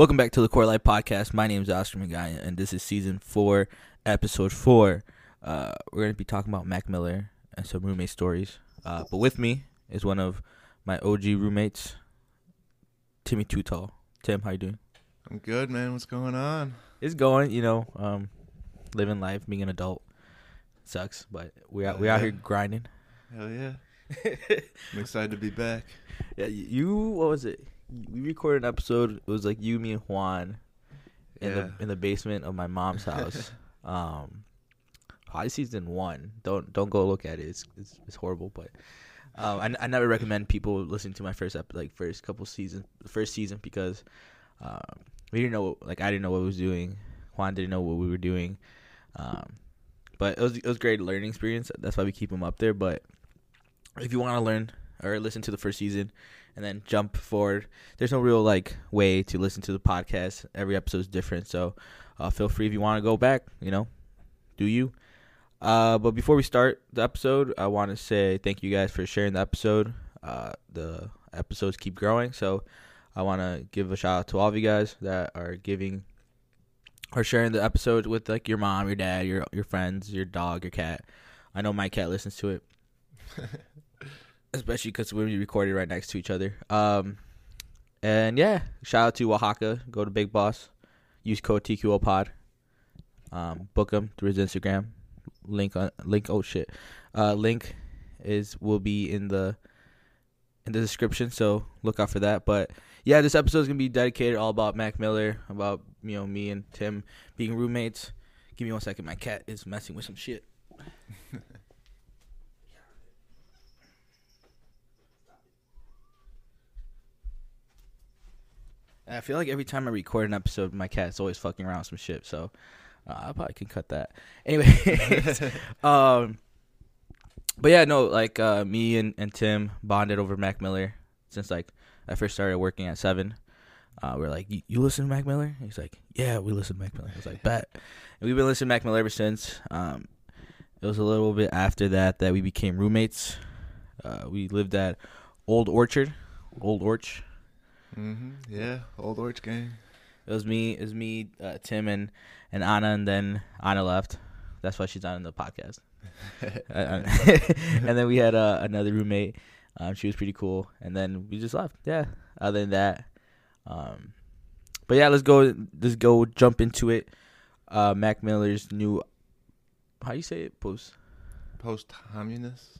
Welcome back to the Core Life Podcast. My name is Oscar McGuy, and this is season four, episode four. Uh, we're going to be talking about Mac Miller and some roommate stories. Uh, but with me is one of my OG roommates, Timmy Too Tall. Tim, how you doing? I'm good, man. What's going on? It's going, you know, um, living life, being an adult sucks, but we out, we out here grinding. Hell yeah. I'm excited to be back. Yeah, you, what was it? We recorded an episode. It was like you, me, and Juan in Yeah. the in the basement of my mom's house. um, high season one. Don't don't go look at it. It's it's, it's horrible. But um, I, I never recommend people listening to my first ep- like first couple seasons, first season because um, we didn't know like I didn't know what we was doing. Juan didn't know what we were doing. Um, but it was it was a great learning experience. That's why we keep them up there. But if you want to learn or listen to the first season and then jump forward, there's no real like way to listen to the podcast. Every episode is different, so uh, feel free if you want to go back. You know, do you? Uh, but before we start the episode, I want to say thank you guys for sharing the episode. Uh, the episodes keep growing, so I want to give a shout out to all of you guys that are giving or sharing the episode with like your mom, your dad, your your friends, your dog, your cat. I know my cat listens to it, especially because we're recorded right next to each other. Um, and yeah, shout out to Oaxaca. Go to Big Boss. Use code TQL Pod. Um, book him through his Instagram. Link on link. Oh shit. Uh, link is will be in the in the description. So look out for that. But yeah, this episode is gonna be dedicated all about Mac Miller, about you know me and Tim being roommates. Give me one second. My cat is messing with some shit. And I feel like every time I record an episode, my cat's always fucking around some shit. So uh, I probably can cut that. Anyway, um, but yeah, no, like uh, me and, and Tim bonded over Mac Miller since like I first started working at Seven. Uh, we're like, "You- you listen to Mac Miller? He's like, yeah, we listen to Mac Miller. I was like, bet. And we've been listening to Mac Miller ever since. Um, it was a little bit after that that we became roommates. Uh, we lived at Old Orchard, Old Orch. Hmm Yeah, old Orch gang. It was me, it was me, uh, Tim, and and Anna, and then Anna left. That's why she's not in the podcast. Uh, uh, and then we had uh, another roommate. Um, she was pretty cool, and then we just left. Yeah. Other than that, um, but yeah, let's go. Let's go jump into it. Uh, Mac Miller's new. How you say it? Post. Post communist.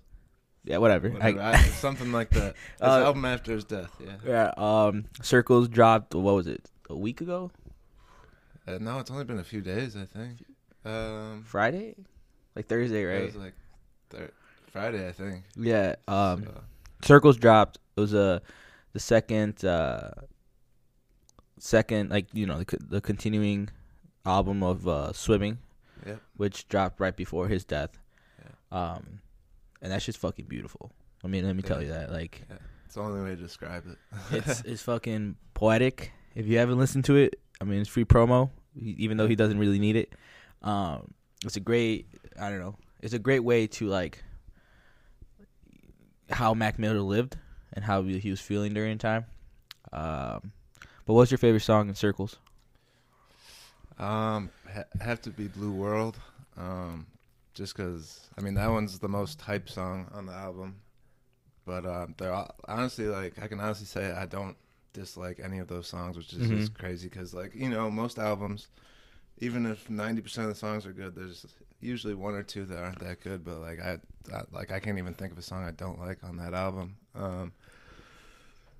Yeah, whatever. I- something like that. His Uh, album after his death. Yeah. yeah. Um, Circles dropped. What was it? A week ago? Uh, no, it's only been a few days, I think. Um, Friday? Like Thursday, right? It was like thir- Friday, I think. yeah. Um. So, Circles dropped. It was uh, the second uh, second like you know the, the continuing album of uh, Swimming, Yep. which dropped right before his death. Um, and that's just fucking beautiful. I mean, let me tell Yeah. you that like it's the only way to describe it. it's it's fucking poetic. If you haven't listened to it, I mean, it's free promo, even though he doesn't really need it. Um, it's a great, I don't know, it's a great way to like how Mac Miller lived and how he he was feeling during time. Um, but what's your favorite song in Circles? Um, ha- have to be Blue World. Um, just 'cause I mean that one's the most hype song on the album. But um, they're all, honestly like I can honestly say I don't dislike any of those songs, which is just Mhm. crazy 'cause like you know most albums, even if ninety percent of the songs are good, there's usually one or two that aren't that good. But like I, I like I can't even think of a song I don't like on that album. Um,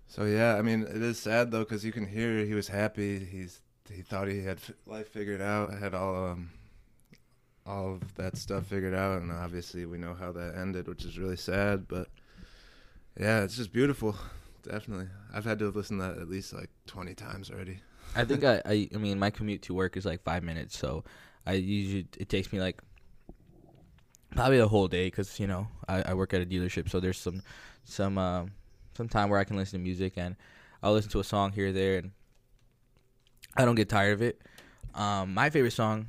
so yeah, I mean it is sad though because you can hear he was happy. He's he thought he had f- life figured out, had all um all of that stuff figured out, and obviously we know how that ended, which is really sad. But yeah, it's just beautiful, definitely. I've had to listen to that at least like twenty times already. I think I, I, I mean, my commute to work is like five minutes, so I usually it takes me like probably a whole day because you know I, I work at a dealership, so there's some some um some time where I can listen to music and I'll listen to a song here or there, and I don't get tired of it. Um, my favorite song,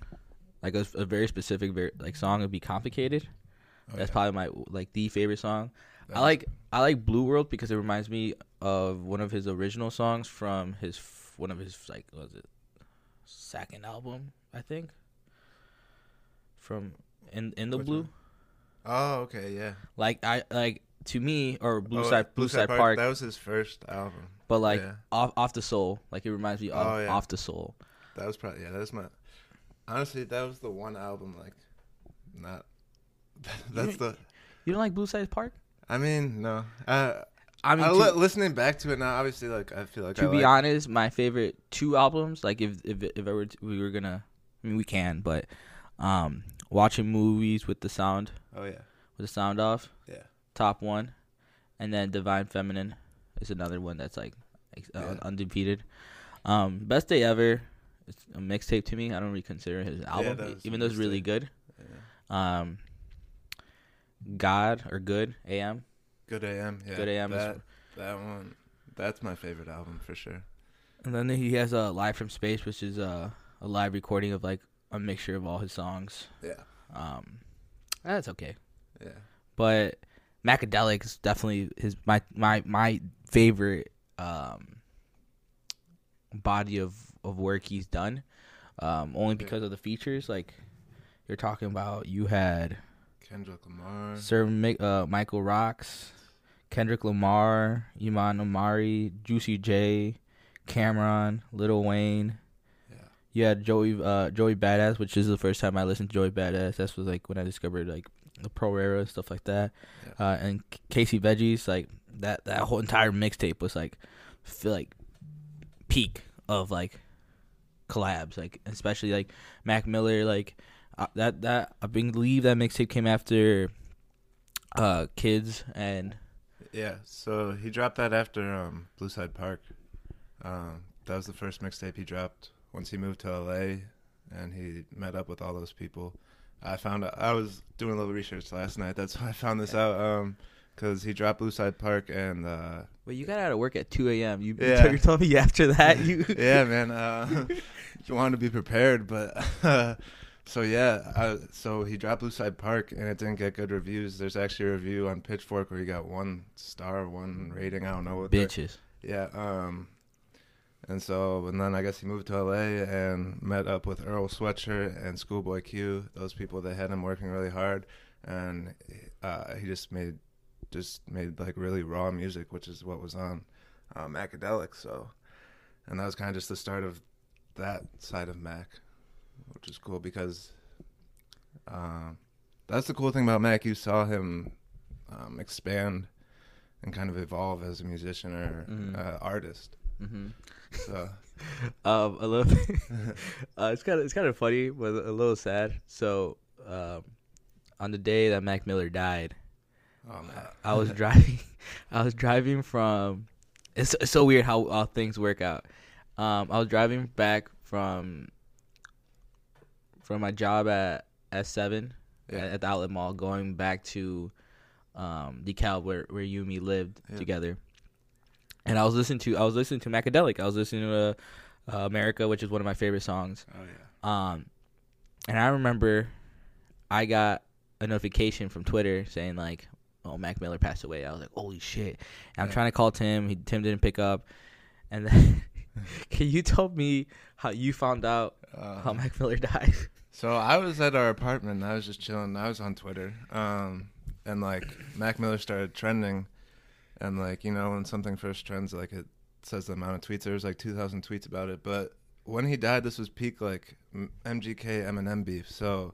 like a, a very specific very, like song, would be "Complicated." Oh, That's yeah. probably my like the favorite song. That I like I like Blue World because it reminds me of one of his original songs from his one of his like what was it second album I think from in in the Which blue. one? Oh, okay, yeah. Like I like to me or Blue Oh, Side Blue, Side, Park, That was his first album. but like yeah. off off the soul. Like it reminds me of Oh, yeah. off the soul. That was probably yeah. That was my honestly. That was the one album like not. That's the. You don't like Blue Slide Park? I mean, no. Uh, I mean, I to, li- listening back to it now, obviously, like I feel like to I be like, honest, my favorite two albums, like if if if I were to, we were gonna, I mean we can, but um, watching movies with the sound Oh yeah, with the sound off, yeah. top one, and then Divine Feminine is another one that's like uh, Yeah. undefeated. Um, best day ever. It's a mixtape to me. I don't really consider his album, that e- even though it's really good. yeah. Um, God or Good AM, Good AM. Yeah. Good AM is- That that one. That's my favorite album for sure. and then he has a Live from Space, which is a a live recording of like a mixture of all his songs. Yeah. Um, that's okay. Yeah. but Macadelic is definitely his my my my favorite um body of of work he's done. Um, only because of the features. Like you're talking about, you had Kendrick Lamar. Sir Mi- uh, Michael Rocks, Kendrick Lamar, Iman Omari, Juicy J, Cam'ron, Lil Wayne. Yeah. You had Joey uh, Joey Badass, which is the first time I listened to Joey Badass. That was like when I discovered like the pro era and stuff like that. Yeah. Uh, and Casey Veggies, like that that whole entire mixtape was like feel like peak of like collabs, like especially like Mac Miller, like uh, that that I believe that mixtape came after uh Kids and Yeah, so he dropped that after um, Blue Slide Park. Um, that was the first mixtape he dropped once he moved to LA, and he met up with all those people. I found out, I was doing a little research last night. That's why I found this out. Because he dropped Blue Slide Park, and uh, Well, you got out of work at 2 a.m. You, Yeah. you told me after that you. yeah, man, uh, you wanted to be prepared, but so yeah, I, so he dropped Blue Slide Park, and it didn't get good reviews. There's actually a review on Pitchfork where he got one star, one rating. I don't know what Bitches. Yeah. Um, and so, and then I guess he moved to LA and met up with Earl Sweatshirt and Schoolboy Q. Those people that had him working really hard, and uh, he just made just made like really raw music, which is what was on um, Macadelic. So, and that was kind of just the start of that side of Mac, which is cool because um, that's the cool thing about Mac. You saw him um, expand and kind of evolve as a musician or Mhm. uh, artist. Mm-hmm. So Um, I love. uh, it's kind of it's kind of funny, but a little sad. So, um, on the day that Mac Miller died, oh man, I was driving. I was driving from. It's, it's so weird how, how things work out. Um, I was driving back from from my job at S seven Yeah. at, at the outlet mall, going back to um, DeKalb where where you and me lived Yeah. together. And I was listening to I was listening to Macadelic. I was listening to uh, uh, America, which is one of my favorite songs. oh yeah, Um, and I remember I got a notification from Twitter saying like, "Oh, Mac Miller passed away." I was like, "Holy shit!" And I'm Yeah. trying to call Tim. He, Tim didn't pick up. And then, can you tell me how you found out uh, how Mac Miller died? So I was at our apartment. And I was just chilling. I was on Twitter, um, and like Mac Miller started trending, and like you know when something first trends, like it says the amount of tweets. There was like 2,000 tweets about it. But when he died, this was peak like MGK Eminem beef. So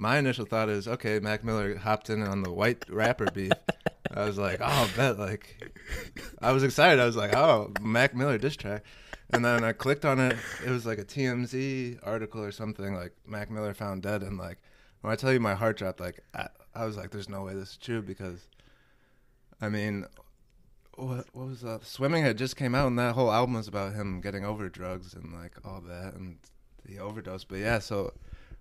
my initial thought is, okay, Mac Miller hopped in on the white rapper beef. I was like, oh, bet like I was excited. I was like, oh, Mac Miller diss track. And then I clicked on it. It was like a TMZ article or something like Mac Miller found dead. And like when I tell you my heart dropped, like I, I was like, there's no way this is true because, I mean, what what was that? Swimming had just came out, and that whole album was about him getting over drugs and like all that and the overdose. But yeah, so,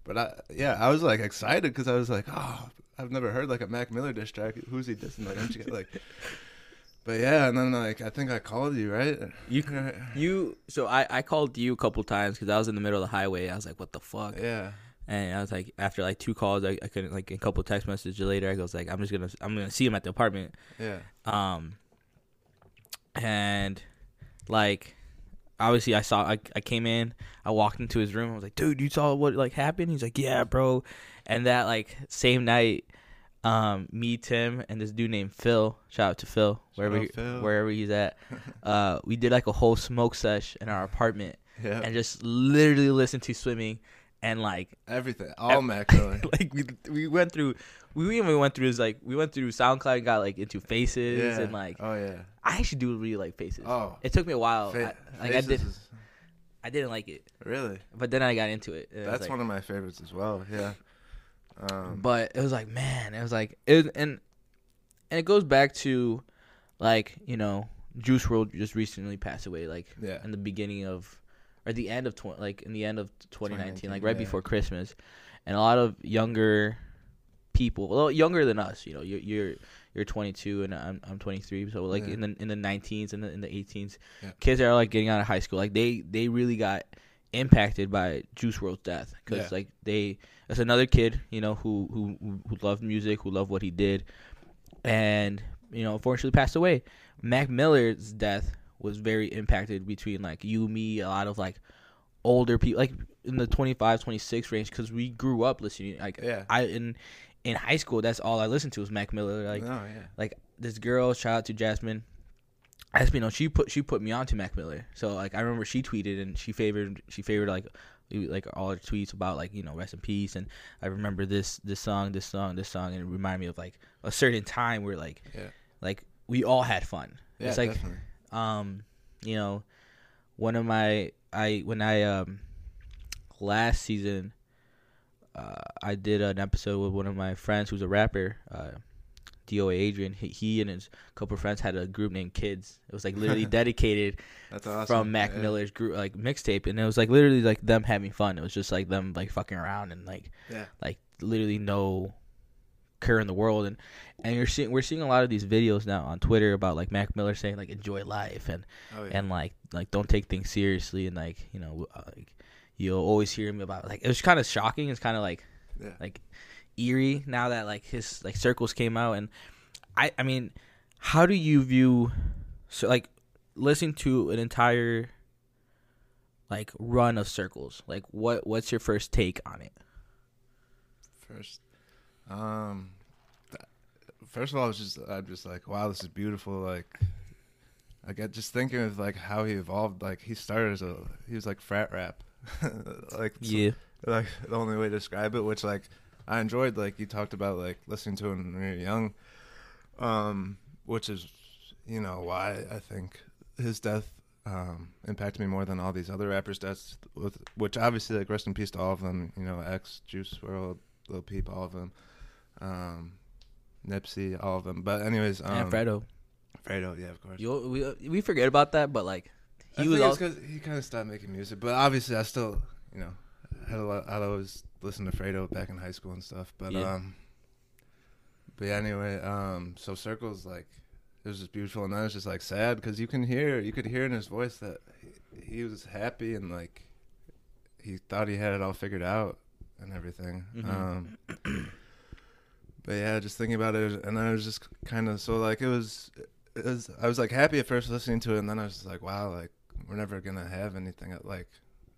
but I yeah, I was like excited because I was like, oh, I've never heard like a Mac Miller diss track. Who's he dissing? Like, get like. But yeah, and then like I think I called you right. You you so I I called you a couple times because I was in the middle of the highway. I was like, "What the fuck?" Yeah. And I was like, after like two calls, I, I couldn't like a couple text messages later. I was like, I'm just gonna I'm gonna see him at the apartment. Yeah. Um, and like obviously I saw I, I came in, I walked into his room, I was like, dude, you saw what like happened? He's like, yeah, bro. And that like same night, um, me, Tim, and this dude named Phil, shout out to Phil, wherever he- Phil. wherever he's at, uh, we did like a whole smoke sesh in our apartment Yeah. and just literally listened to swimming and like Everything. All Mac Miller. like we we went through we even went through his like we went through SoundCloud and got like into faces yeah. and like Oh yeah. I actually do really like faces. Oh. It took me a while. Fa- I, like I did is- I didn't like it, really. but then I got into it. That's like- one of my favorites as well. Yeah. Um, but it was like man, it was like it and and it goes back to like you know Juice WRLD just recently passed away like yeah. in the beginning of or the end of tw- like in the end of 2019, like right yeah. before Christmas, and a lot of younger people, well, younger than us, you know, you're you're you're 22 and I'm I'm 23, so like Yeah. in the in the 19s and the, in the 18s, Yeah. kids that are like getting out of high school, like they they really got impacted by Juice WRLD's death because like they it's another kid, you know, who who who loved music, who loved what he did, and you know, unfortunately passed away. Mac Miller's death was very impacted between like you, me, a lot of like older people, like in the 25, 26 range, because we grew up listening. Like Yeah. I in in high school, that's all I listened to was Mac Miller. Like no, yeah. like this girl, shout out to Jasmine. Know, she put she put me on to Mac Miller. So like I remember she tweeted and she favored she favored like like all her tweets about like you know rest in peace and I remember this this song this song this song and it reminded me of like a certain time where like Yeah. like we all had fun. Yeah. it's like definitely. Um you know one of my I when I um last season uh I did an episode with one of my friends who's a rapper uh DOA Adrian he, he and his couple of friends had a group named Kids it was like literally dedicated That's awesome. from Mac yeah. Miller's group like mixtape and it was like literally like them having fun it was just like them like fucking around and like Yeah. like literally no care in the world. And and you're seeing we're seeing a lot of these videos now on Twitter about like Mac Miller saying like enjoy life and Oh yeah. and like like don't take things seriously. And like you know uh, like you'll always hear him about like it was kind of shocking. It's kind of like yeah. like eerie now that like his like circles came out. And I I mean how do you view so like listening to an entire like run of circles? Like what what's your first take on it? First, um, first of all, I was just I'm just like, wow, this is beautiful. Like, I get just thinking of like how he evolved. Like he started as a he was like frat rap, like yeah like the only way to describe it. Which like I enjoyed. Like you talked about like listening to him when you were young, um, which is you know why I think his death um, impacted me more than all these other rappers' deaths. With which obviously like rest in peace to all of them. You know, X, Juice WRLD, Lil Peep, all of them. Um, Nipsey, all of them. But anyways, um, and Fredo Fredo, yeah, of course. you we, we forget about that but like I he was think all, he kind of stopped making music, but obviously I still, you know, had a lot. I'd always listen to Fredo back in high school and stuff. But Yeah. um, but yeah, anyway, um, so circles like it was just beautiful, and then it's just like sad because you can hear, you could hear in his voice that he, he was happy and like he thought he had it all figured out and everything. Mhm. Um, but yeah, just thinking about it, and I was just kind of so like it was. It was, I was like happy at first listening to it, and then I was just like, wow, like we're never gonna have anything. at- Like,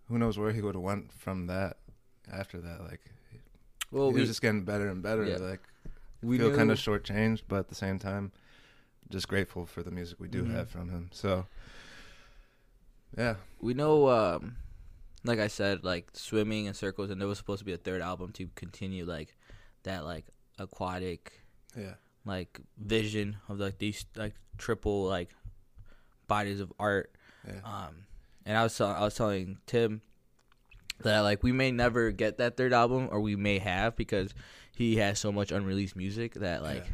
who knows where he would have went from that after that? Like, well he we, was just getting better and better. Yeah. Like, we feel kind of shortchanged, but at the same time, just grateful for the music we do Mhm. have from him. So, yeah, we know um like i said like swimming and circles and there was supposed to be a third album to continue like that like aquatic yeah, like vision of like these like triple like bodies of art. Yeah, um and i was tell- i was telling tim that like we may never get that third album or we may have because he has so much unreleased music that like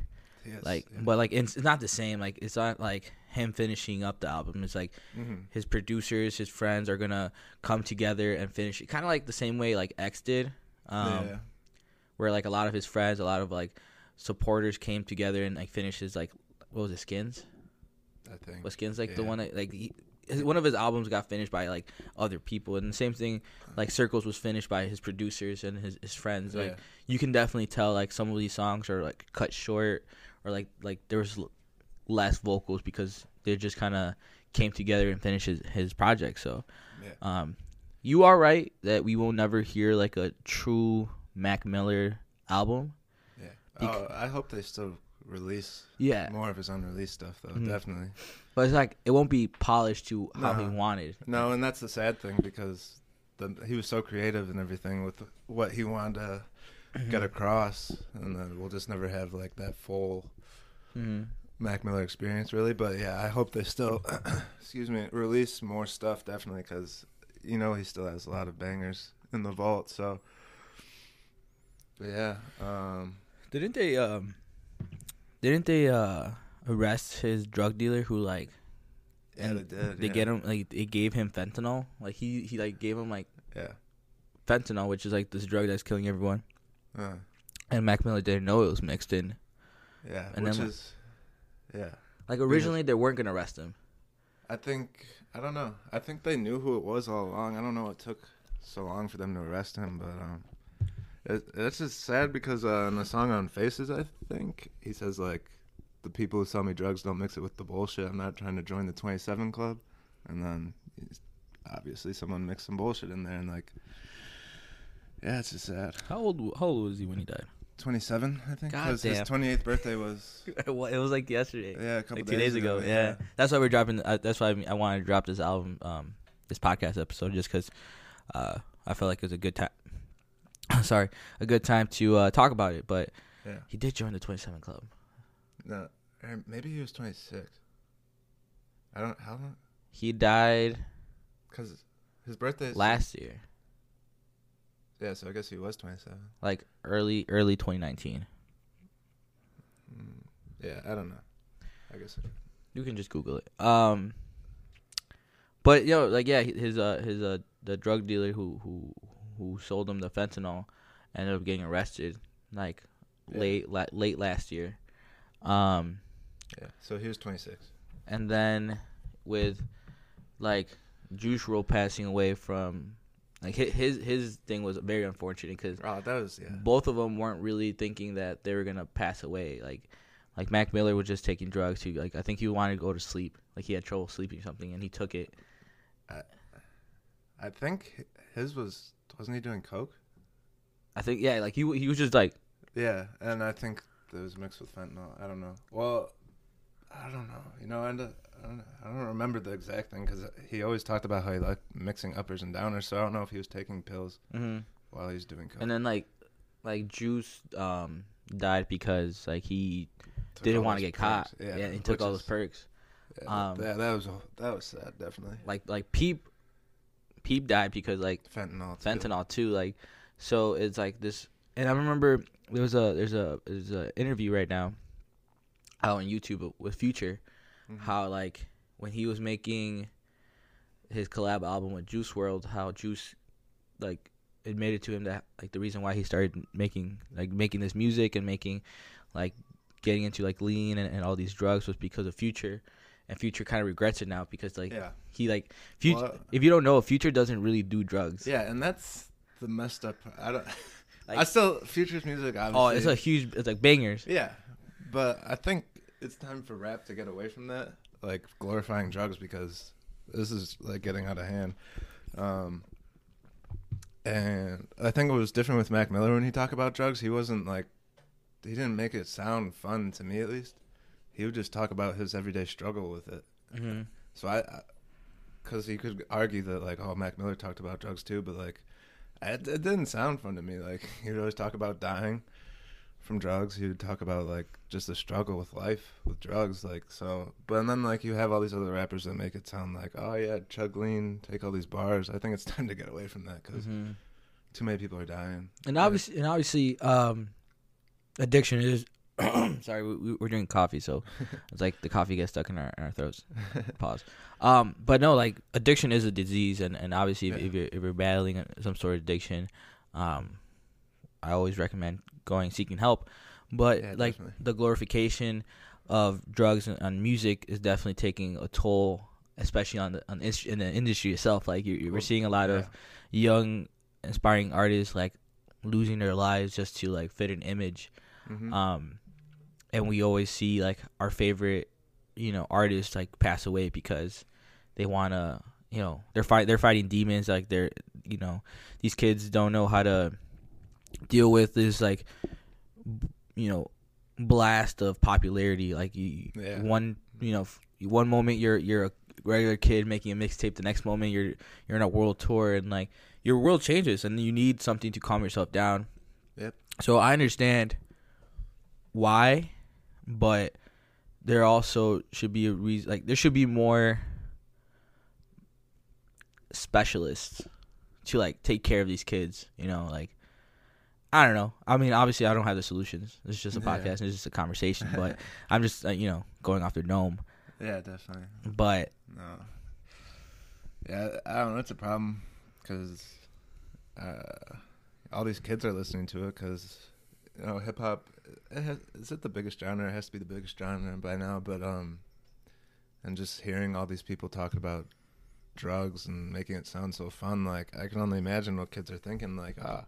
Yes, like yeah. but like it's, not the same like it's not like him finishing up the album. It's like Mhm. his producers, his friends are gonna come together and finish it, kind of like the same way like X did, um, yeah, where like a lot of his friends, a lot of like supporters came together and like finished his like what was it, Skins? I think. Was Skins like the one that like he, his, one of his albums got finished by like other people, and the same thing like Circles was finished by his producers and his his friends. Like yeah. you can definitely tell like some of these songs are like cut short or like like there was l- less vocals because they're just kind of came together and finished his, his project. So, Yeah. um, you are right that we will never hear like a true Mac Miller album. Yeah. Oh, I hope they still release Yeah, more of his unreleased stuff, though. Mhm. Definitely. but it's like it won't be polished to how he No. wanted. No, and that's the sad thing because the, he was so creative and everything with what he wanted to Mm-hmm. get across, and then we'll just never have like that full hmm Mac Miller experience, really. But yeah, I hope they still, excuse me, release more stuff definitely because you know he still has a lot of bangers in the vault. So, yeah, um, Didn't they um didn't they uh arrest his drug dealer who like yeah, they did. they yeah. get him like they gave him fentanyl like he he like gave him like Yeah. fentanyl which is like this drug that's killing everyone Uh, and Mac Miller didn't know it was mixed in yeah, And which then- is, yeah. like originally they weren't gonna arrest him I think I don't know. I think they knew who it was all along. I don't know what took so long for them to arrest him, but um, it, it's just sad because uh, in the song on Faces, I think he says like, "The people who sell me drugs don't mix it with the bullshit. I'm not trying to join the 27 club," and then obviously someone mixed some bullshit in there, and like, yeah, it's just sad. how old how old was he when he died 27, I think, God because his 28th birthday was it was like yesterday yeah a couple like two days ago yeah. that's why we're dropping uh, that's why I wanted to drop this album um this podcast episode just because uh I felt like it was a good time sorry a good time to uh talk about it but yeah. he did join the 27 club No, maybe he was 26. I don't how long. he died Cause his birthday is last year Yeah, so I guess he was 27. like early early 2019 Mm, yeah, I don't know. I guess. you can just google it um but you know like yeah his uh his uh the drug dealer who who who sold him the fentanyl ended up getting arrested like Yeah. late la- late last year um Yeah, so he was 26. and then with like Juice WRLD passing away from like hi- his his thing was very unfortunate because Oh, that was yeah. both of them weren't really thinking that they were gonna pass away. Like like Mac Miller was just taking drugs. He like I think he wanted to go to sleep. Like he had trouble sleeping or something, and he took it. I think his was wasn't he doing coke? I think yeah, like he he was just like Yeah, and I think it was mixed with fentanyl. I don't know. Well, I don't know. You know, and I don't, I don't remember the exact thing because he always talked about how he liked mixing uppers and downers. So I don't know if he was taking pills hmm while he was doing coke. and then like like Juice um died because like he Took didn't want to get caught. perks. Yeah, he took all is- those perks. Yeah, Um, yeah, that was that was sad, definitely. Like like Peep Peep died because like Fentanyl. too. fentanyl too like so it's like this and i remember there was a there's a there's a interview right now out on youtube with future Mhm. how like when he was making his collab album with Juice WRLD how juice like admitted to him that like the reason why he started making like making this music and making like getting into like lean and, and all these drugs was because of future and future kind of regrets it now because like Yeah. he like future Well, if you don't know future doesn't really do drugs Yeah, and that's the messed up. I don't. Like- I still futures music. Obviously. Oh, it's a huge. It's like bangers. yeah, but I think it's time for rap to get away from that, like glorifying drugs, because this is like getting out of hand. Um, and I think it was different with Mac Miller when he talked about drugs. He wasn't like, he didn't make it sound fun to me at least. He would just talk about his everyday struggle with it. Mm-hmm. So I, because he could argue that like, oh, Mac Miller talked about drugs too, but like, it, it didn't sound fun to me. Like he would always talk about dying from drugs. He would talk about like just the struggle with life with drugs. Like so, but then like you have all these other rappers that make it sound like, oh yeah, chug lean, take all these bars. I think it's time to get away from that because Mm-hmm. too many people are dying. And obviously, and obviously, um, addiction is. sorry, we, we- we're drinking coffee, so it's like the coffee gets stuck in our in our throats. Pause. Um, but no, like addiction is a disease, and, and obviously, if, Yeah. if you're if you're battling some sort of addiction, um, I always recommend going seeking help. But Yeah, like definitely. the glorification of drugs and, and music is definitely taking a toll, especially on the on in the industry itself. Like you, we're seeing a lot of young, inspiring artists like losing their lives just to like fit an image. Mhm. Um, and we always see like our favorite, you know, artists like pass away because they want to you know they're fight they're fighting demons like they're you know these kids don't know how to deal with this like you know blast of popularity like you Yeah. one you know one moment you're you're a regular kid making a mixtape the next moment you're you're in a world tour and like your world changes and you need something to calm yourself down Yep. so i understand why but there also should be a reason like there should be more specialists to like take care of these kids you know like i don't know i mean obviously i don't have the solutions it's just a Yeah. podcast it's just a conversation but i'm just uh, you know going off the dome Yeah, definitely. but No. Yeah, I don't know. It's a problem because uh, all these kids are listening to it because you know hip hop. It is it the biggest genre? It has to be the biggest genre by now. But um, and just hearing all these people talk about drugs and making it sound so fun, like I can only imagine what kids are thinking. Like, ah,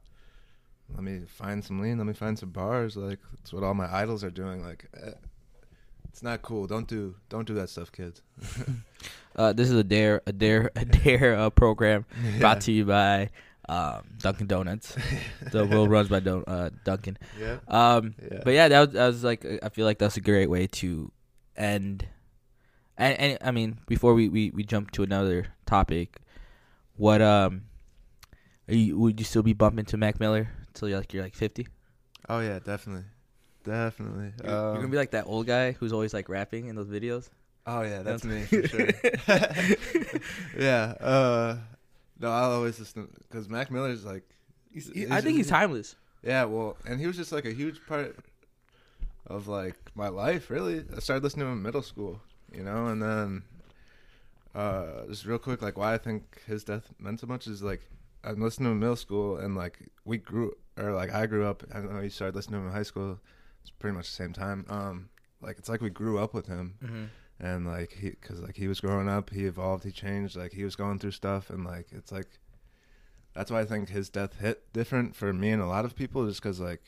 let me find some lean. Let me find some bars. Like that's what all my idols are doing. Like. Eh, it's not cool. Don't do don't do that stuff, kids. uh, this is a dare a dare a dare uh, program brought to you by um, dunkin donuts the world runs by Don- uh, dunkin Yeah. um, Yeah. but yeah that was, that was like i feel like that's a great way to end and, and i mean before we, we, we jump to another topic what um are you, would you still be bumping to mac miller until you're like you're like 50 Oh yeah, definitely, definitely. you're, you're gonna Um, be like that old guy who's always like rapping in those videos oh yeah, that's me for sure. yeah. Uh, no, I'll always listen because Mac Miller's like. He's- he's i think he's timeless Yeah, well, and he was just like a huge part of like my life. Really, I started listening to him in middle school, you know, and then uh, just real quick, like why I think his death meant so much is like I'm listening to him in middle school, and like we grew, or like I grew up. I know you started listening to him in high school. It's pretty much the same time. Um, like it's like we grew up with him, mm-hmm. And like he, cause like he was growing up, he evolved, he changed. Like he was going through stuff, and like it's like that's why I think his death hit different for me and a lot of people, just because like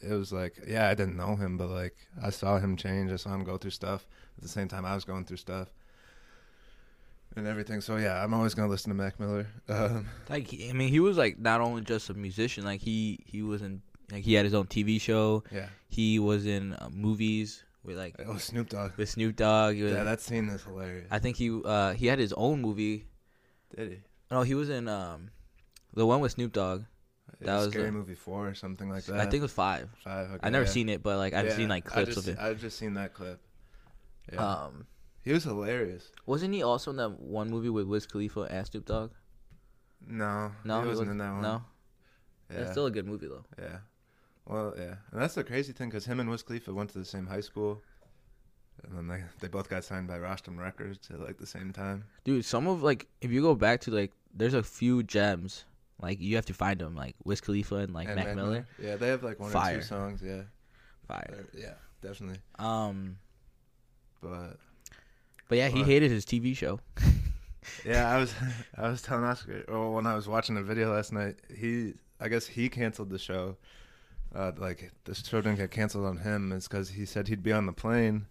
it was like yeah, I didn't know him, but like I saw him change, I saw him go through stuff. At the same time, I was going through stuff and everything. So yeah, I'm always gonna listen to Mac Miller. Um, Like I mean, he was like not only just a musician. Like he he was in like he had his own TV show. yeah, He was in uh, movies with like oh Snoop Dogg. with Snoop Dogg. Was, Yeah, that scene is hilarious. I think he uh he had his own movie. Did he? No, he was in um the one with Snoop Dogg. It That was Scary a- Movie four or something like that. I think it was five. five. Okay, I never yeah. seen it, but like I've Yeah, seen like clips just, of it. I've just seen that clip. Yeah, Um, he was hilarious. wasn't he also in that one movie with Wiz Khalifa and Snoop Dogg? No, No, he wasn't in that one. No, yeah, it's still a good movie though. yeah. Well, yeah, and that's the crazy thing because him and Wiz Khalifa went to the same high school, and then they they both got signed by Rostrum Records at like the same time. Dude, some of like if you go back to like, there's a few gems. Like you have to find them, like Wiz Khalifa and like And Mac Miller. Yeah, they have like one or Fire. two songs. Yeah, Fire. Yeah, definitely. Um, But but yeah, he hated his TV show. yeah, I was I was telling Oscar. Well, when I was watching the video last night, he I guess he canceled the show. Uh, like the show didn't get canceled on him. It's because he said he'd be on the plane,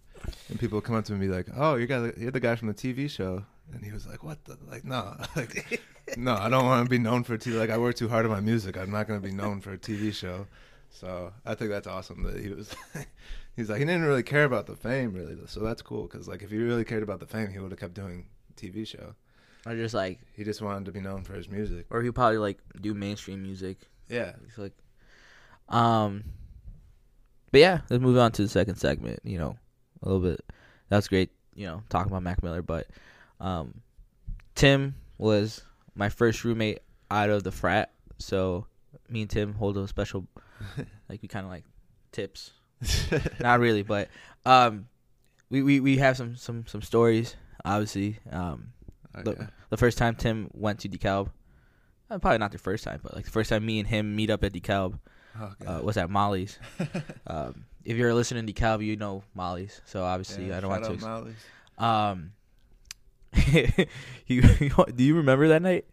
and people would come up to him and be like, "Oh, you got you're the guy from the TV show," and he was like, "What the like? No, like, no, I don't want to be known for TV. Like I work too hard on my music. I'm not going to be known for a TV show." So I think that's awesome that he was. he's like he didn't really care about the fame really, so that's cool because like if he really cared about the fame, he would have kept doing TV show. Or just like, He just wanted to be known for his music. or he'll probably like do mainstream music. Yeah. It's like, um, but yeah, let's move on to the second segment. You know, a little bit. That's great. You know, talking about Mac Miller, but um, Tim was my first roommate out of the frat, so me and Tim hold a special, like we kind of like tips. Not really, but um, we, we we have some some some stories. Obviously, um, Okay. the first time Tim went to DeKalb, uh, probably not the first time, but like the first time me and him meet up at DeKalb Oh, uh, God. was at Molly's. um, if you're listening to DeKalb, you know Molly's. So obviously, Yeah, I don't want to. ex- Molly's. Um, you, do you remember that night?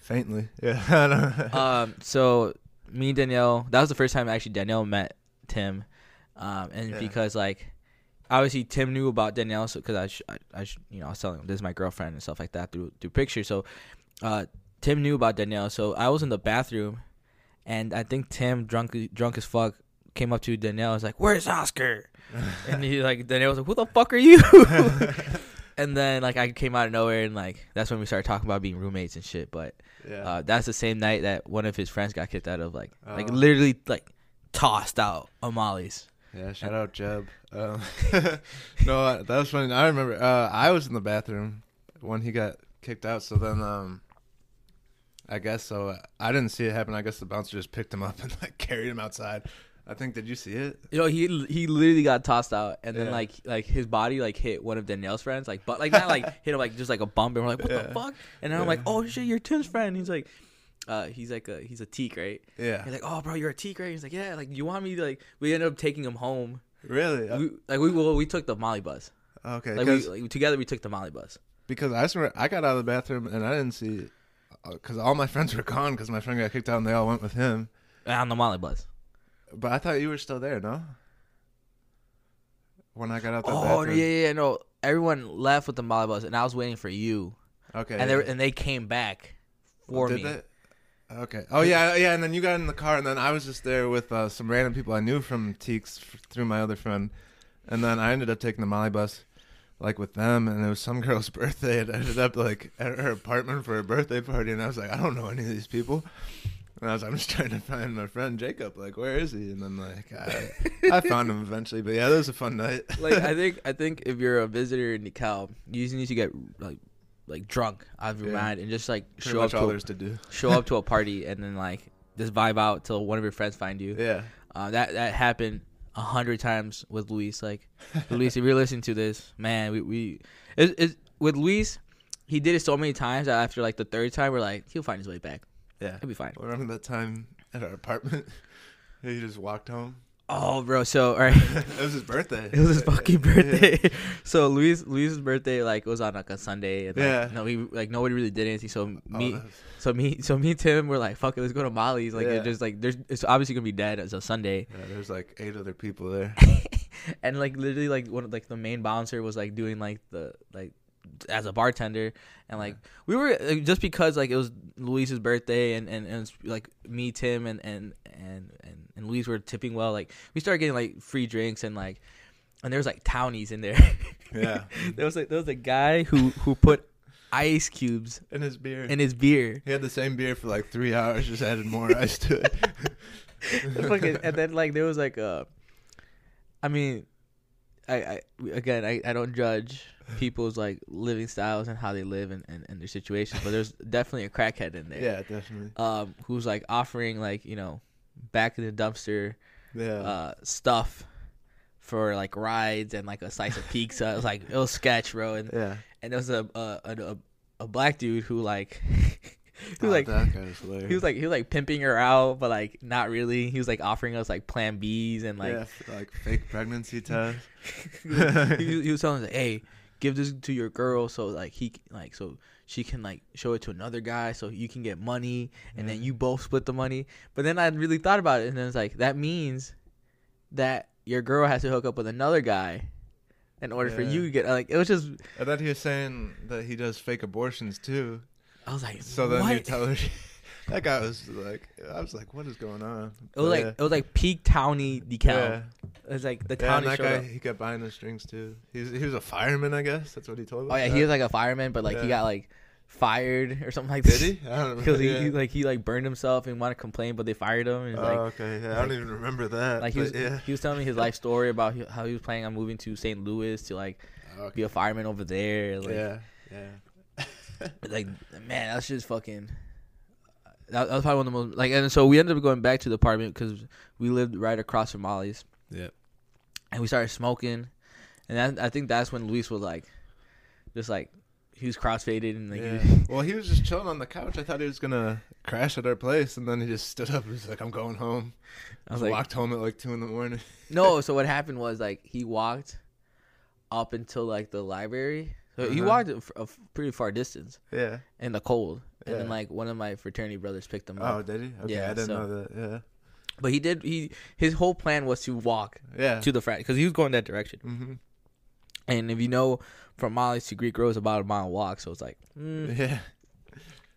Faintly. Yeah. Um, so me and Danielle, that was the first time actually Danielle met Tim, um, and Yeah. because like obviously Tim knew about Danielle because I, sh- I, I sh- you know, I was telling him this is my girlfriend and stuff like that through through pictures. So, uh, Tim knew about Danielle. So I was in the bathroom, and I think Tim, drunk drunk as fuck, came up to Danielle. and was like, "Where's Oscar?" and he like Danielle was like, "Who the fuck are you?" and then like I came out of nowhere, and like that's when we started talking about being roommates and shit. But yeah. uh, that's the same night that one of his friends got kicked out of like like Oh. literally like tossed out Amali's. Yeah, shout out Jeb. Um, no, that was funny. I remember uh, I was in the bathroom when he got kicked out. So then, um, I guess so. I didn't see it happen. I guess the bouncer just picked him up and like carried him outside. I think. Did you see it? You know, he he literally got tossed out, and then Yeah. like like his body like hit one of Danielle's friends, like but like not like hit him like just like a bump, and we're like, what the fuck? And then I'm like, oh shit, you're Tim's friend. He's like, uh, he's like a he's a teak, right? Yeah. He's like, oh bro, you're a teak, right? He's like, yeah, like you want me to like? We ended up taking him home. Really? We, like we well, we took the Molly bus. okay. Like we like, together we took the Molly bus. because I swear I got out of the bathroom and I didn't see because all my friends were gone because my friend got kicked out and they all went with him. On the Molly bus. But I thought you were still there, no? When I got out the Oh bathroom. yeah, yeah, no. Everyone left with the Molly bus, and I was waiting for you, Okay. and they yeah. were- and they came back for Did me. they? Okay. Oh yeah, yeah. And then you got in the car, and then I was just there with uh, some random people I knew from Teeks f- through my other friend, and then I ended up taking the Molly bus, like with them, and it was some girl's birthday. and I ended up like at her apartment for a birthday party, and I was like, I don't know any of these people. And I was, I'm just trying to find my friend Jacob. Like, where is he? And then like, I, I found him eventually. But yeah, that was a fun night. like I think I think if you're a visitor in DeKalb, you just need to get like like drunk out of your Yeah. mind and just like Pretty show up to there's to do. show up to a party and then like just vibe out till one of your friends find you. Yeah. Uh, that that happened a hundred times with Luis. Like Luis, if you're listening to this, man, we we it, it, with Luis, he did it so many times that after like the third time, we're like, he'll find his way back. Yeah. He'll be fine. Remember that time at our apartment? he just walked home. Oh, bro. So all right. it was his birthday. It was his fucking Yeah. birthday. So Luis Luis's birthday like was on like a Sunday. And, like, Yeah. No, we like nobody really did anything. So Oh, me, was- so me, so me and Tim were like, "Fuck it, let's go to Molly's." Like Yeah. it's just like there's it's obviously gonna be dead as a Sunday, yeah, there's like eight other people there. and like literally like one of like the main bouncer was like doing like the like as a bartender, and like we were like, just because like it was Luis's birthday and and, and like me, Tim, and and and and and Luis were tipping well. Like we started getting like free drinks and like and there was like townies in there. Yeah. there was like there was a guy who who put ice cubes In his beer. in his beer. he had the same beer for like three hours, just added more ice to it. And then like there was like a I mean I, I again I, I don't judge people's like living styles and how they live and, and, and their situations, but there's definitely a crackhead in there. yeah, definitely. Um who's like offering like, you know, back in the dumpster Yeah. uh stuff for like rides and like a slice of pizza. It was like it was sketch, bro. And yeah. and there was a a, a, a, a black dude who like who Oh, like that was hilarious. he was like he was like pimping her out, but like not really. He was like offering us like Plan Bs and like yeah, like fake pregnancy tests. he, was, he was telling us, like, "Hey, give this to your girl so like he like so she can like show it to another guy so you can get money and then you both split the money." But then I really thought about it and then it's like that means that your girl has to hook up with another guy in order for you to get like it was just I thought he was saying that he does fake abortions too. I was like, So then what? you tell her. that guy was like, I was like, what is going on? it was But like yeah. it was like peak towny DeKalb. Yeah. It was like the Yeah, towny that guy, up. he kept buying the strings too. He's he was a fireman, I guess. That's what he told us. Oh yeah, he was like a fireman, but like he got like fired or something like that. Did he? I don't know. Because he, he like he like burned himself and wanted to complain, but they fired him. And oh, like okay. Yeah, I don't even remember that. like he was yeah. he was telling me his life story about how he was planning on moving to St. Louis to like Okay. be a fireman over there. Like, yeah. Yeah. like man, that's just fucking. That, that was probably one of the most like, and so we ended up going back to the apartment because we lived right across from Molly's, Yep. and we started smoking, and that, I think that's when Luis was like, just like he was crossfaded and like he was- Well, he was just chilling on the couch. I thought he was gonna crash at our place, and then he just stood up. and was like, "I'm going home." I was like, walked home at like two in the morning. No, so what happened was like he walked up until like the library. So he Uh-huh. walked a, f- a f- pretty far distance Yeah. in the cold, and then Yeah. like one of my fraternity brothers picked him up. Oh, did he? Okay, Yeah, I didn't so- know that. Yeah. But he did. He his whole plan was to walk Yeah. to the frat because he was going that direction. hmm And if you know, from Molly's to Greek Road is about a mile walk, so it's like mm, Yeah.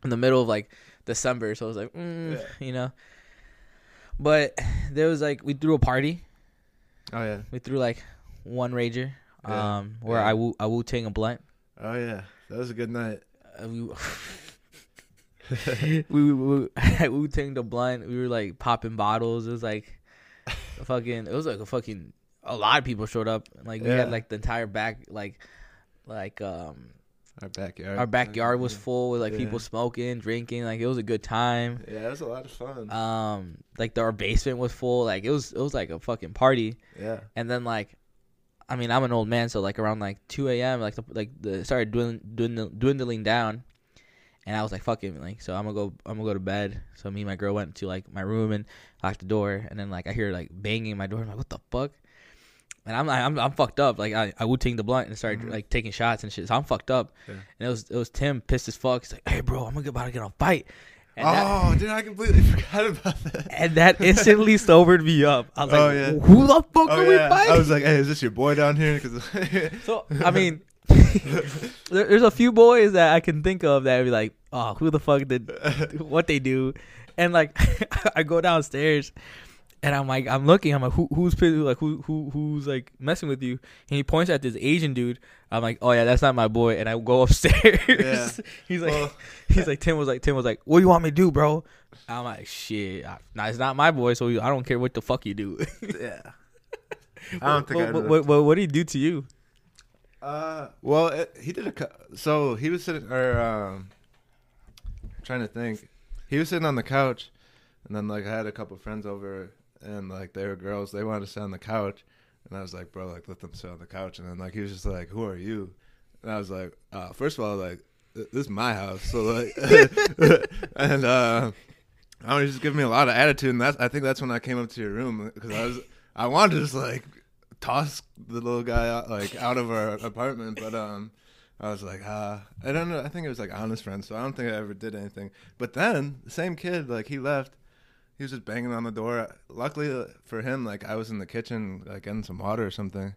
in the middle of like December, so it was like mm, you know. But there was like we threw a party. Oh yeah. We threw like one rager, Yeah. um, where Yeah. I wu I wu tang a blunt. Oh yeah. That was a good night. Uh, we we we, we tang the blunt. We were like popping bottles. It was like a fucking. It was like a fucking. A lot of people showed up. Like we Yeah. had like the entire back like like um Our backyard. our backyard was full with like Yeah. people smoking, drinking. Like it was a good time. Yeah, it was a lot of fun. Um, like the, our basement was full. Like it was it was like a fucking party. yeah. And then like, I mean, I'm an old man, so like around like 2 a.m. like the, like the it started dwindling, dwindling dwindling down, and I was like, fuck it, like so I'm gonna go I'm gonna go to bed. So me and my girl went to like my room and locked the door, and then like I hear like banging my door. I'm like, what the fuck? And I'm like, I'm, I'm fucked up. Like I, I would take the blunt and started Mhm. like taking shots and shit. So I'm fucked up. Yeah. And it was it was Tim pissed as fuck. He's like, hey bro, I'm gonna get about to get a fight. And that, oh, dude, I completely forgot about that. and that instantly sobered me up. I was Oh, like, yeah. who the fuck Oh are we yeah. fighting? I was like, hey, is this your boy down here? Because So I mean, there, there's a few boys that I can think of that would be like, oh, who the fuck did what they do, and like I go downstairs, and I'm like, I'm looking, I'm like, who who's like who who who's like messing with you, and he points at this Asian dude. I'm like, oh yeah, that's not my boy, and I go upstairs. Yeah. he's like, Well- he's like, Tim was like, Tim was like, what do you want me to do, bro? I'm like, shit, I, nah, it's not my boy, so I don't care what the fuck you do. yeah. I don't think what, I. what, what, what, what did he do to you? Uh, well, it, he did a. So he was sitting, or um, trying to think. He was sitting on the couch, and then like I had a couple friends over, and like they were girls. They wanted to sit on the couch, and I was like, bro, like let them sit on the couch. And then like he was just like, who are you? And I was like, uh, first of all, like this is my house, so like, and uh, I was just giving me a lot of attitude, and that's I think that's when I came up to your room because I was I wanted to just like toss the little guy out like out of our apartment, but um, I was like, ah, I don't know. I think it was like honest friends, so I don't think I ever did anything. But then the same kid, like he left. He was just banging on the door. Luckily uh, for him, like I was in the kitchen, like getting some water or something.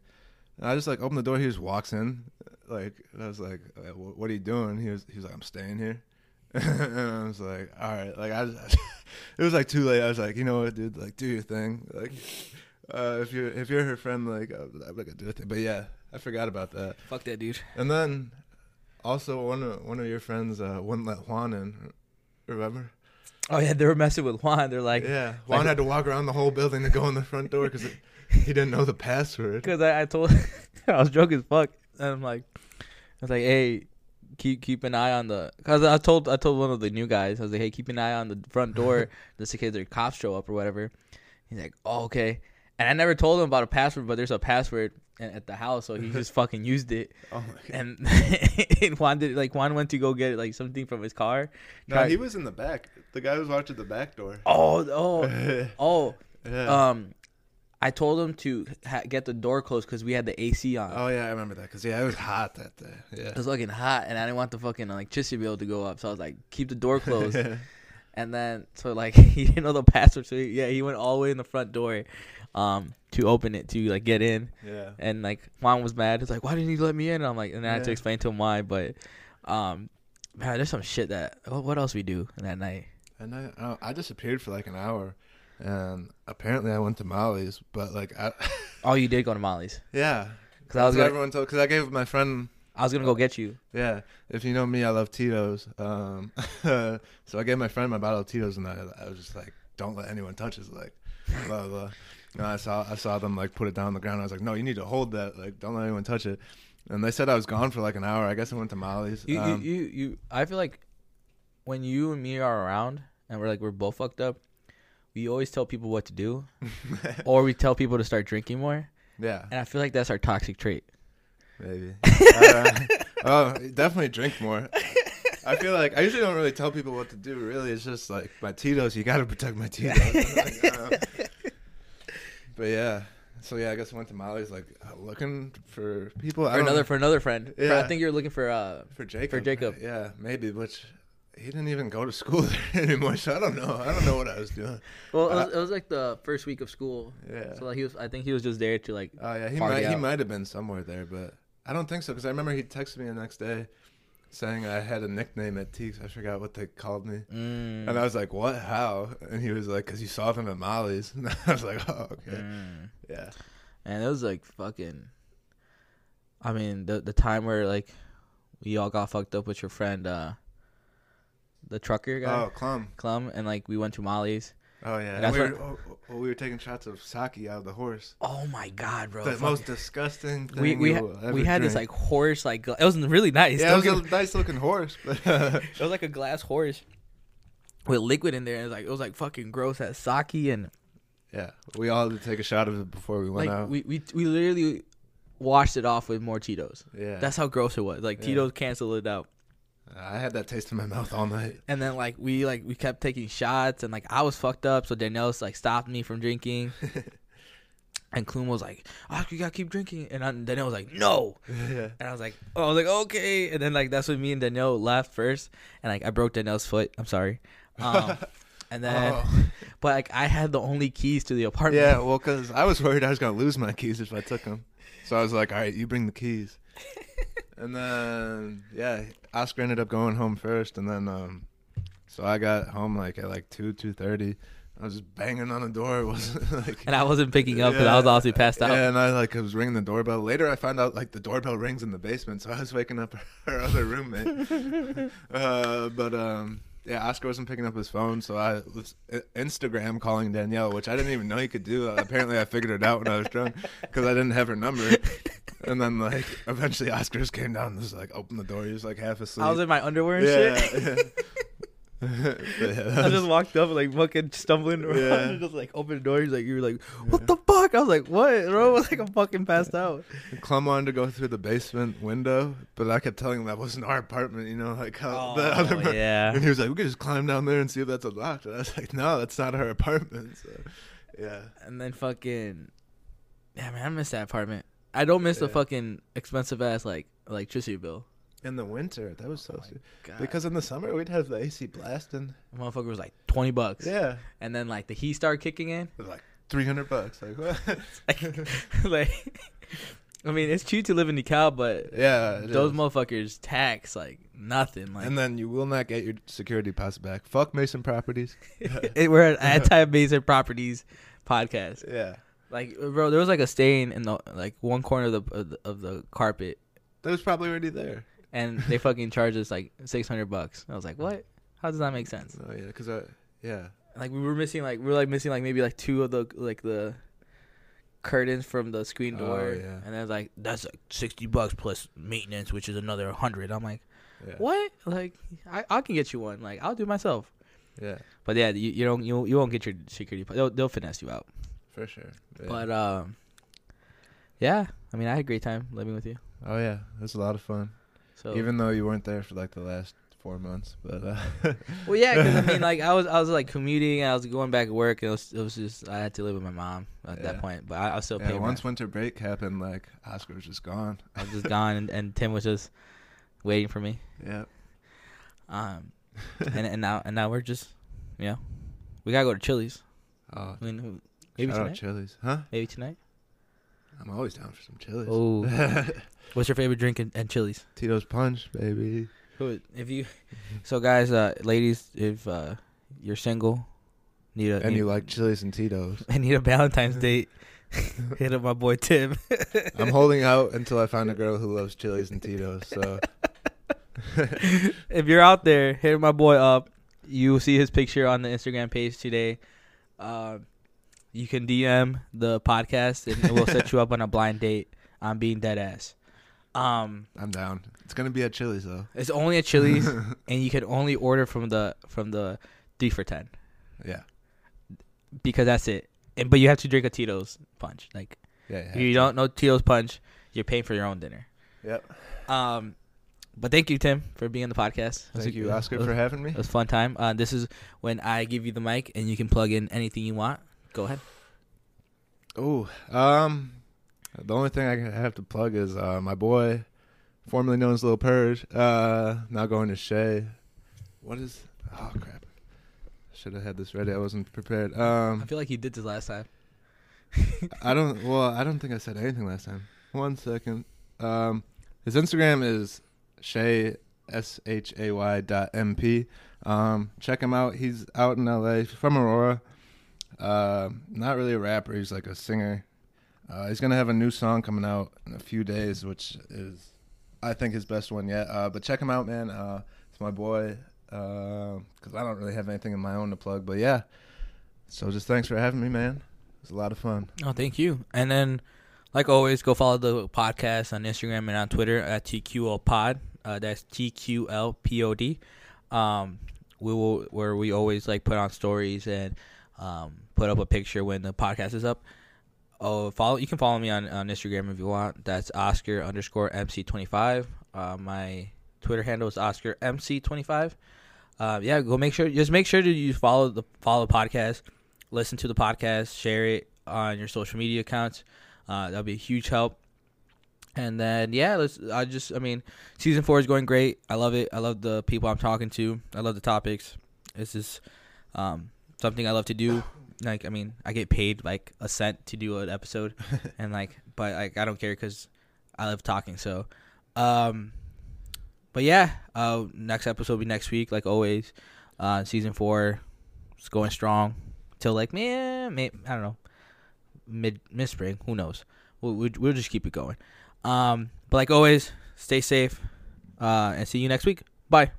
And I just like opened the door. He just walks in, like and I was like, uh, "What are you doing?" He was, he was like, "I'm staying here." and I was like, "All right." Like I, was, it was like too late. I was like, "You know what, dude? Like do your thing. Like uh, if you're if you're her friend, like I'm not gonna do it." But yeah, I forgot about that. Fuck that dude. And then also one of one of your friends uh, wouldn't let Juan in. Remember? Oh yeah, they were messing with Juan. They're like, yeah, Juan like- had to walk around the whole building to go in the front door because he didn't know the password. because I, I told, I was drunk as fuck, and I'm like, I was like, hey, keep keep an eye on the, cause I told I told one of the new guys, I was like, hey, keep an eye on the front door just in case their cops show up or whatever. He's like, oh okay, and I never told him about a password, but there's a password at at the house, so he just fucking used it, Oh my god! and, and Juan did like Juan went to go get like something from his car. No, tried- he was in the back. The guy was watching the back door. Oh oh oh. yeah. Um, I told him to ha- get the door closed because we had the AC on. oh yeah, I remember that because yeah, it was hot that day. Yeah. It was looking hot, and I didn't want the fucking electricity bill to go up, so I was like, keep the door closed. and then, so like, he didn't know the password, so he, yeah, he went all the way in the front door, um, to open it to like get in, yeah. and like Juan was mad. It's like, why didn't you let me in? And I'm like, and then I had to explain to him why, but, um, man, there's some shit that. What, what else we do that night? And I, I disappeared for like an hour, and apparently I went to Molly's, but like I, Oh, you did go to Molly's yeah, because I was gonna, everyone told because I gave my friend I was gonna go get you. Yeah, if you know me, I love Tito's. Um, so I gave my friend my bottle of Tito's, and I, I was just like, "Don't let anyone touch this." Like, blah blah. And I saw I saw them like put it down on the ground. I was like, "No, you need to hold that. Like, don't let anyone touch it." And they said I was gone for like an hour. I guess I went to Molly's. You, Um, you, you, you, I feel like when you and me are around and we're like we're both fucked up, we always tell people what to do, or we tell people to start drinking more, yeah, and I feel like that's our toxic trait. maybe. uh, oh, definitely drink more. I feel like I usually don't really tell people what to do. Really, it's just like my Tito's. You got to protect my Tito's. Like, but yeah, so yeah, I guess I went to Molly's like uh, looking for people. For another, for another friend. For- I think you're looking for uh. for Jacob. for Jacob. Yeah, maybe. Which he didn't even go to school there anymore. So I don't know. I don't know what I was doing. Well, it Uh, was, it was like the first week of school, Yeah. so like he was. I think he was just there to like. Oh yeah, he might he might have been somewhere there, but I don't think so because I remember he texted me the next day saying I had a nickname at Teeks. I forgot what they called me. Mm. And I was like, "What? How?" And he was like, "Cause you saw them at Molly's." And I was like, "Oh, okay, Mm. yeah." And it was like fucking. I mean, the the time where like we all got fucked up with your friend, uh, the trucker guy, Oh, Clum. Clum, and like we went to Molly's. Oh yeah. And And we, what- were, oh, oh, we were taking shots of sake out of the horse. Oh my god, bro! the fuck- most disgusting thing we we ha- ever we had this like horse like it was really nice. yeah, it was get- a nice looking horse, but it was like a glass horse with liquid in there, and it was like it was like fucking gross. Had sake and yeah, we all had to take a shot of it before we went like out. we, we we literally washed it off with more Tito's. yeah, That's how gross it was. Like Yeah. Tito's canceled it out. I had that taste in my mouth all night. And then like we like we kept taking shots and like I was fucked up, so Danielle's like stopped me from drinking. and Klum was like, "Oh, you gotta keep drinking," and I, Danielle was like, "No," yeah. and I was like, "Oh, I was like okay," and then like that's when me and Danielle left first, and like I broke Danielle's foot. I'm sorry. Um, and then, Oh. but like I had the only keys to the apartment. Yeah, well, because I was worried I was gonna lose my keys if I took them, so I was like, "All right, you bring the keys." And then, yeah, Oscar ended up going home first, and then, um, so I got home like at like two two thirty. I was just banging on the door. It wasn't like. and I wasn't picking up because I was also passed out. Yeah, and I like I was ringing the doorbell. Later, I found out like the doorbell rings in the basement, so I was waking up her other roommate. uh, but um, yeah, Oscar wasn't picking up his phone, so I was Instagram calling Danielle, which I didn't even know he could do. Apparently, I figured it out when I was drunk because I didn't have her number. And then like eventually, Oscars came down and just like opened the door. He was like half asleep. I was in my underwear and yeah. shit. Yeah, I just walked up like fucking stumbling around Yeah. and just like opened the door. He's like, you were like, what the fuck? I was like, what, bro? I was like, I'm fucking passed out. Clem wanted to go through the basement window, but I kept telling him that wasn't our apartment. You know, like how the oh, other. Oh, yeah. And he was like, "We could just climb down there and see if that's unlocked." And I was like, "No, that's not our apartment." So, yeah, And then fucking, yeah, man, I miss that apartment. I don't miss the fucking expensive ass like electricity bill. in the winter that was so Oh stupid. Because in the summer we'd have the AC blasting. the motherfucker was like twenty bucks. Yeah, And then like the heat started kicking in. was like three hundred bucks. Like what? Like, like, I mean, it's cheap to live in DeKalb, but yeah, those is. motherfuckers tax like nothing. Like, and then you will not get your security deposit back. Fuck Mason Properties. we're an anti Mason properties podcast. yeah, Like, bro, there was like a stain in the like one corner of the of the, of the carpet, that was probably already there. and they fucking charged us like six hundred bucks. I was like, what? How does that make sense? Oh yeah, because I yeah. Like we were missing like we were like missing like maybe like two of the like the curtains from the screen door, Oh, door, yeah. and then like that's like sixty bucks plus maintenance, which is another hundred. I'm like, Yeah. what? Like I I can get you one. Like I'll do it myself. Yeah, But yeah, you, you don't you you won't get your security. They'll they'll finesse you out. For sure. Yeah. But um, yeah. I mean, I had a great time living with you. oh yeah, it was a lot of fun. So Even though you weren't there for like the last four months, but uh, well, yeah, because I mean, like I was I was like commuting, I was going back to work, and it was, it was just I had to live with my mom at that point. But I, I was still yeah, paying. once winter break happened, like Oscar was just gone. I was just gone, and, and Tim was just waiting for me. Yeah, Um, and and now and now we're just, you know, we gotta go to Chili's. oh, I mean, who- maybe shout out tonight. Chili's, huh? Maybe tonight. I'm always down for some Chili's. Oh, what's your favorite drink and, and Chili's? Tito's Punch, baby. Who if you, so guys, uh, ladies, if uh, you're single, need a And need, you like Chili's and Tito's. I need a Valentine's date. Hit up my boy Tim. I'm holding out until I find a girl who loves Chili's and Tito's. So if you're out there, hit my boy up. You will see his picture on the Instagram page today. Um, you can DM the podcast, and we'll set you up on a blind date. I'm being dead ass. Um, I'm down. It's gonna be at Chili's though. it's only at Chili's, and you can only order from the from the three for ten Yeah, because that's it. And but you have to drink a Tito's punch. Like yeah. if you don't know Tito's punch, you're paying for your own dinner. Yep. Um, but thank you, Tim, for being on the podcast. Thank you, Oscar, was- for having me. It was a fun time. Uh, this is when I give you the mic and you can plug in anything you want. Go ahead. Oh, um, the only thing I have to plug is uh, my boy, formerly known as Lil Purge, uh, now going to Shay. What is? Oh crap! Should have had this ready. I wasn't prepared. I Um, feel like you did this last time. I don't. Well, I don't think I said anything last time. One second. Um, his Instagram is Shay S H A Y dot M P. Um, check him out. He's out in L.A. from Aurora. Uh, not really a rapper. He's like a singer. Uh, he's gonna have a new song coming out in a few days, which is, I think, his best one yet. Uh, but check him out, man. Uh, it's my boy. Because I don't really have anything of my own to plug, but yeah. So just thanks for having me, man. It was a lot of fun. Oh, thank you. And then, like always, go follow the podcast on Instagram and on Twitter at TQL Pod. Uh, that's TQL Um, we will where we always like put on stories and um, put up a picture when the podcast is up. Oh, follow you can follow me on, on Instagram if you want. That's Oscar underscore MC twenty five. Uh, my Twitter handle is Oscar MC twenty five. Uh, yeah, go make sure just make sure to you follow the follow the podcast, listen to the podcast, share it on your social media accounts. Uh, that'll be a huge help. And then yeah, let's. I just I mean, season four is going great. I love it. I love the people I'm talking to. I love the topics. This is um, something I love to do. Like I mean, I get paid like a cent to do an episode, and like, but like I don't care because I love talking. So, um, but yeah, uh, next episode will be next week, like always. Uh, season four, it's going strong till like man, may, I don't know, mid mid spring. Who knows? We'll, we'll we'll just keep it going. Um, but like always, stay safe, uh, and see you next week. Bye.